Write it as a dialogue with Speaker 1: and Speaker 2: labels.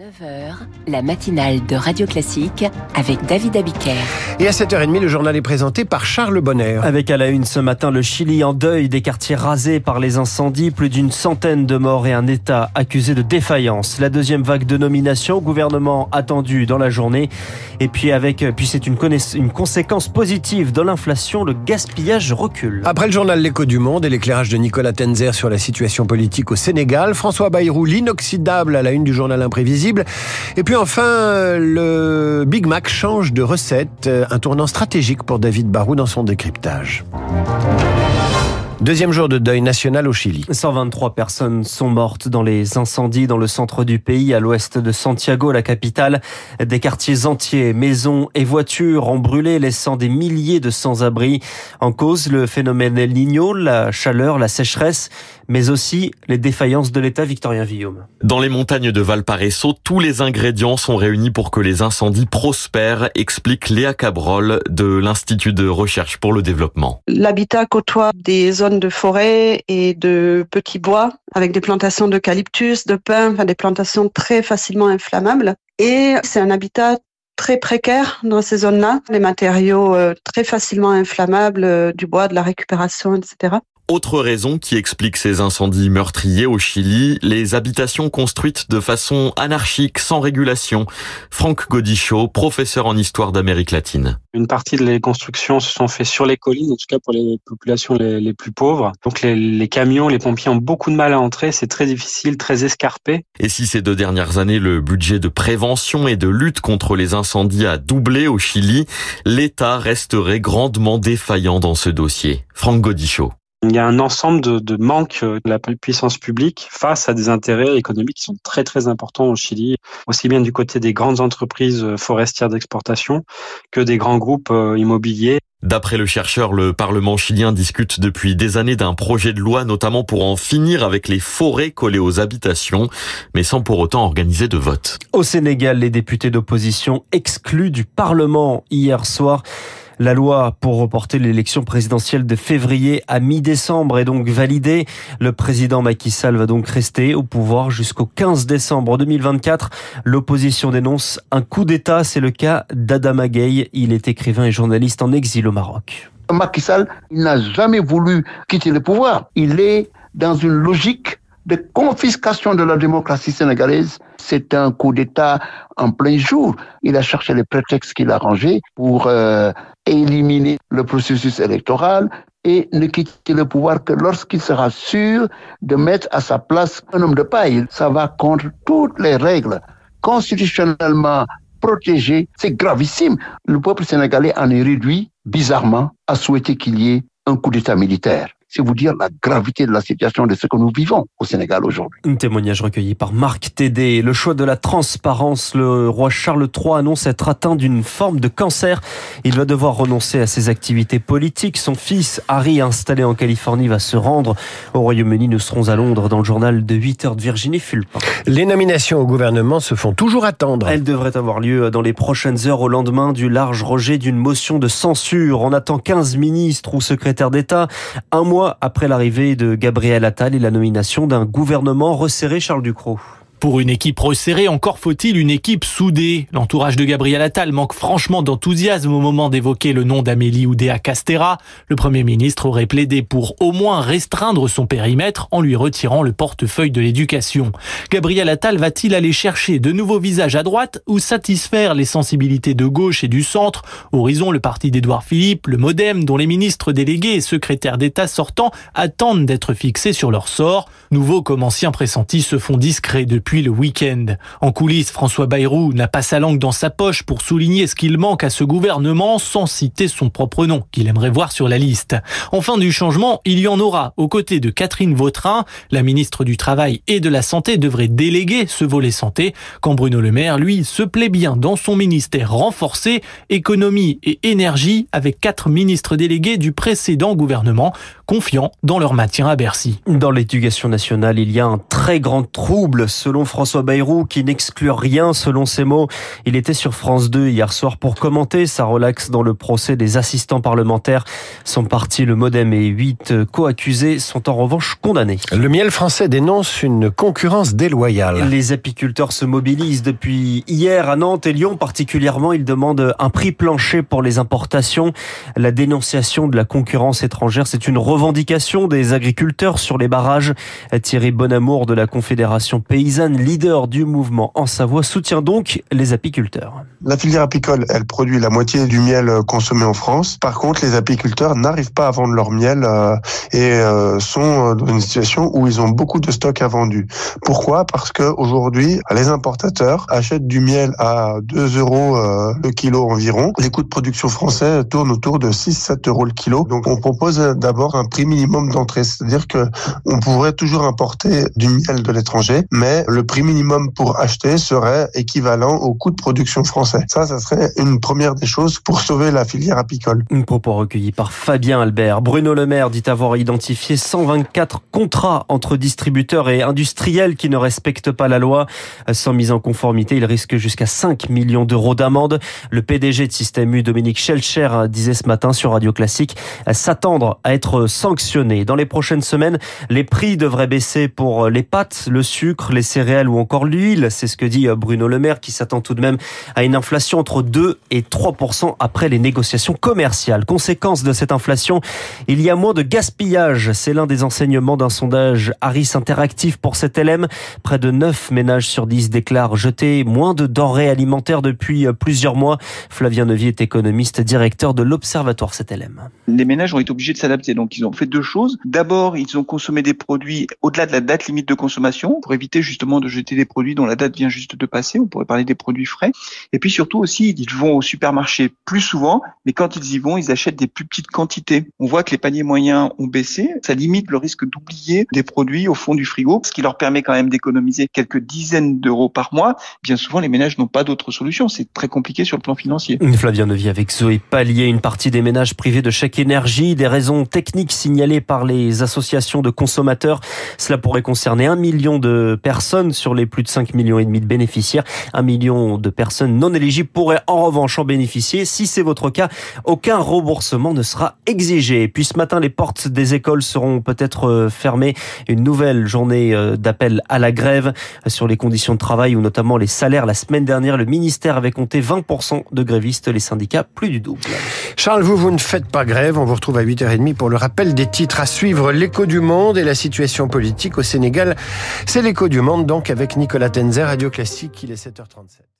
Speaker 1: 9h, la matinale de Radio Classique avec David Abiker.
Speaker 2: Et à 7h30, le journal est présenté par Charles Bonner.
Speaker 3: Avec à la une ce matin le Chili en deuil des quartiers rasés par les incendies, plus d'une centaine de morts et un État accusé de défaillance. La deuxième vague de nomination au gouvernement attendue dans la journée. Et puis avec, puis c'est une, une conséquence positive de l'inflation, le gaspillage recule.
Speaker 2: Après le journal L'écho du monde et l'éclairage de Nicolas Tenzer sur la situation politique au Sénégal, François Bayrou, l'inoxydable à la une du journal imprévisible et puis enfin, le Big Mac change de recette, un tournant stratégique pour David Barou dans son décryptage. Deuxième jour de deuil national au Chili.
Speaker 3: 123 personnes sont mortes dans les incendies dans le centre du pays, à l'ouest de Santiago, la capitale. Des quartiers entiers, maisons et voitures ont brûlé, laissant des milliers de sans-abri. En cause, le phénomène El Niño, la chaleur, la sécheresse, mais aussi les défaillances de l'État Victorien Villaume.
Speaker 4: Dans les montagnes de Valparaiso, tous les ingrédients sont réunis pour que les incendies prospèrent, explique Léa Cabrol de l'Institut de recherche pour le développement.
Speaker 5: L'habitat côtoie des zones de forêt et de petits bois avec des plantations d'eucalyptus, de pins, enfin des plantations très facilement inflammables. Et c'est un habitat très précaire dans ces zones-là, les matériaux euh, très facilement inflammables, euh, du bois, de la récupération, etc.
Speaker 4: Autre raison qui explique ces incendies meurtriers au Chili, les habitations construites de façon anarchique, sans régulation. Franck Godichaud, professeur en histoire d'Amérique latine.
Speaker 6: Une partie de les constructions se sont faites sur les collines, en tout cas pour les populations les, plus pauvres. Donc les, les, camions, les pompiers ont beaucoup de mal à entrer, c'est très difficile, très escarpé.
Speaker 4: Et si ces deux dernières années, le budget de prévention et de lutte contre les incendies a doublé au Chili, l'État resterait grandement défaillant dans ce dossier. Franck Godichaud.
Speaker 6: Il y a un ensemble de, de manques de la puissance publique face à des intérêts économiques qui sont très très importants au Chili, aussi bien du côté des grandes entreprises forestières d'exportation que des grands groupes euh, immobiliers.
Speaker 4: D'après le chercheur, le Parlement chilien discute depuis des années d'un projet de loi, notamment pour en finir avec les forêts collées aux habitations, mais sans pour autant organiser de vote.
Speaker 3: Au Sénégal, les députés d'opposition exclus du Parlement hier soir. La loi pour reporter l'élection présidentielle de février à mi-décembre est donc validée. Le président Macky Sall va donc rester au pouvoir jusqu'au 15 décembre 2024. L'opposition dénonce un coup d'État. C'est le cas d'Adama Gueye. Il est écrivain et journaliste en exil au Maroc.
Speaker 7: Macky Sall n'a jamais voulu quitter le pouvoir. Il est dans une logique de confiscation de la démocratie sénégalaise. C'est un coup d'État en plein jour. Il a cherché les prétextes qu'il a rangés pour euh, éliminer le processus électoral et ne quitter le pouvoir que lorsqu'il sera sûr de mettre à sa place un homme de paille. Ça va contre toutes les règles constitutionnellement protégées. C'est gravissime. Le peuple sénégalais en est réduit, bizarrement, à souhaiter qu'il y ait un coup d'État militaire c'est vous dire la gravité de la situation de ce que nous vivons au Sénégal aujourd'hui.
Speaker 3: Un témoignage recueilli par Marc Tédé. Le choix de la transparence. Le roi Charles III annonce être atteint d'une forme de cancer. Il va devoir renoncer à ses activités politiques. Son fils, Harry, installé en Californie, va se rendre au Royaume-Uni. Nous serons à Londres dans le journal de 8 heures de Virginie Fulpin.
Speaker 2: Les nominations au gouvernement se font toujours attendre.
Speaker 3: Elles devraient avoir lieu dans les prochaines heures au lendemain du large rejet d'une motion de censure. On attend 15 ministres ou secrétaires d'État. Un mois après l'arrivée de Gabriel Attal et la nomination d'un gouvernement resserré Charles Ducrot.
Speaker 8: Pour une équipe resserrée, encore faut-il une équipe soudée. L'entourage de Gabriel Attal manque franchement d'enthousiasme au moment d'évoquer le nom d'Amélie Oudéa Castera. Le Premier ministre aurait plaidé pour au moins restreindre son périmètre en lui retirant le portefeuille de l'éducation. Gabriel Attal va-t-il aller chercher de nouveaux visages à droite ou satisfaire les sensibilités de gauche et du centre? Horizon, le parti d'Édouard Philippe, le Modem, dont les ministres délégués et secrétaires d'État sortants attendent d'être fixés sur leur sort. Nouveaux comme anciens pressentis se font discrets depuis depuis le week-end. En coulisses, François Bayrou n'a pas sa langue dans sa poche pour souligner ce qu'il manque à ce gouvernement sans citer son propre nom, qu'il aimerait voir sur la liste. Enfin du changement, il y en aura aux côtés de Catherine Vautrin. La ministre du Travail et de la Santé devrait déléguer ce volet santé, quand Bruno Le Maire, lui, se plaît bien dans son ministère renforcé, économie et énergie, avec quatre ministres délégués du précédent gouvernement, confiants dans leur maintien à Bercy.
Speaker 3: Dans l'éducation nationale, il y a un très grand trouble selon selon François Bayrou, qui n'exclut rien selon ses mots. Il était sur France 2 hier soir pour commenter sa relaxe dans le procès des assistants parlementaires. Son parti, le Modem et huit co-accusés sont en revanche condamnés.
Speaker 2: Le miel français dénonce une concurrence déloyale.
Speaker 3: Les apiculteurs se mobilisent depuis hier à Nantes et Lyon particulièrement. Ils demandent un prix plancher pour les importations. La dénonciation de la concurrence étrangère, c'est une revendication des agriculteurs sur les barrages. Thierry Bonamour de la Confédération paysanne, leader du mouvement en Savoie, soutient donc les apiculteurs.
Speaker 9: La filière apicole, elle produit la moitié du miel consommé en France. Par contre, les apiculteurs n'arrivent pas à vendre leur miel euh, et euh, sont dans une situation où ils ont beaucoup de stocks à vendre. Pourquoi? Parce que aujourd'hui, les importateurs achètent du miel à 2 euros euh, le kilo environ. Les coûts de production français tournent autour de 6-7 euros le kilo. Donc, on propose d'abord un prix minimum d'entrée, c'est-à-dire que on pourrait toujours importer du miel de l'étranger, mais le prix minimum pour acheter serait équivalent au coût de production français. Ça, ça serait une première des choses pour sauver la filière apicole.
Speaker 3: Un propos recueilli par Fabien Albert. Bruno Le Maire dit avoir identifié 124 contrats entre distributeurs et industriels qui ne respectent pas la loi. Sans mise en conformité, il risque jusqu'à 5 millions d'euros d'amende. Le PDG de Système U, Dominique Schelcher, disait ce matin sur Radio Classique s'attendre à être sanctionné. Dans les prochaines semaines, les prix devraient baisser pour les pâtes, le sucre, les céréales ou encore l'huile. C'est ce que dit Bruno Le Maire qui s'attend tout de même à une inflation entre 2 et 3% après les négociations commerciales. Conséquence de cette inflation, il y a moins de gaspillage. C'est l'un des enseignements d'un sondage Harris Interactif pour cette LM. Près de 9 ménages sur 10 déclarent jeter moins de denrées alimentaires depuis plusieurs mois. Flavien Nevier est économiste, directeur de l'Observatoire CTLM.
Speaker 10: Les ménages ont été obligés de s'adapter. Donc, ils ont fait deux choses. D'abord, ils ont consommé des produits au-delà de la date limite de consommation pour éviter justement de jeter des produits dont la date vient juste de passer. On pourrait parler des produits frais. Et puis surtout aussi, ils vont au supermarché plus souvent, mais quand ils y vont, ils achètent des plus petites quantités. On voit que les paniers moyens ont baissé. Ça limite le risque d'oublier des produits au fond du frigo, ce qui leur permet quand même d'économiser quelques dizaines d'euros par mois. Bien souvent, les ménages n'ont pas d'autre solution. C'est très compliqué sur le plan financier.
Speaker 3: Flavien Neuvie avec Zoé Pallier, une partie des ménages privés de chèque énergie, des raisons techniques signalées par les associations de consommateurs. Cela pourrait concerner un million de personnes sur les plus de 5 millions et demi de bénéficiaires. Un million de personnes non éligibles pourraient en revanche en bénéficier. Si c'est votre cas, aucun remboursement ne sera exigé. Et puis ce matin, les portes des écoles seront peut-être euh, fermées. Une nouvelle journée euh, d'appel à la grève sur les conditions de travail ou notamment les salaires. La semaine dernière, le ministère avait compté 20% de grévistes, les syndicats plus du double.
Speaker 2: Charles, vous, vous ne faites pas grève. On vous retrouve à 8h30 pour le rappel des titres à suivre. L'écho du monde et la situation politique au Sénégal. C'est l'écho du monde donc avec Nicolas Tenzer, Radio Classique. Il est 7h37.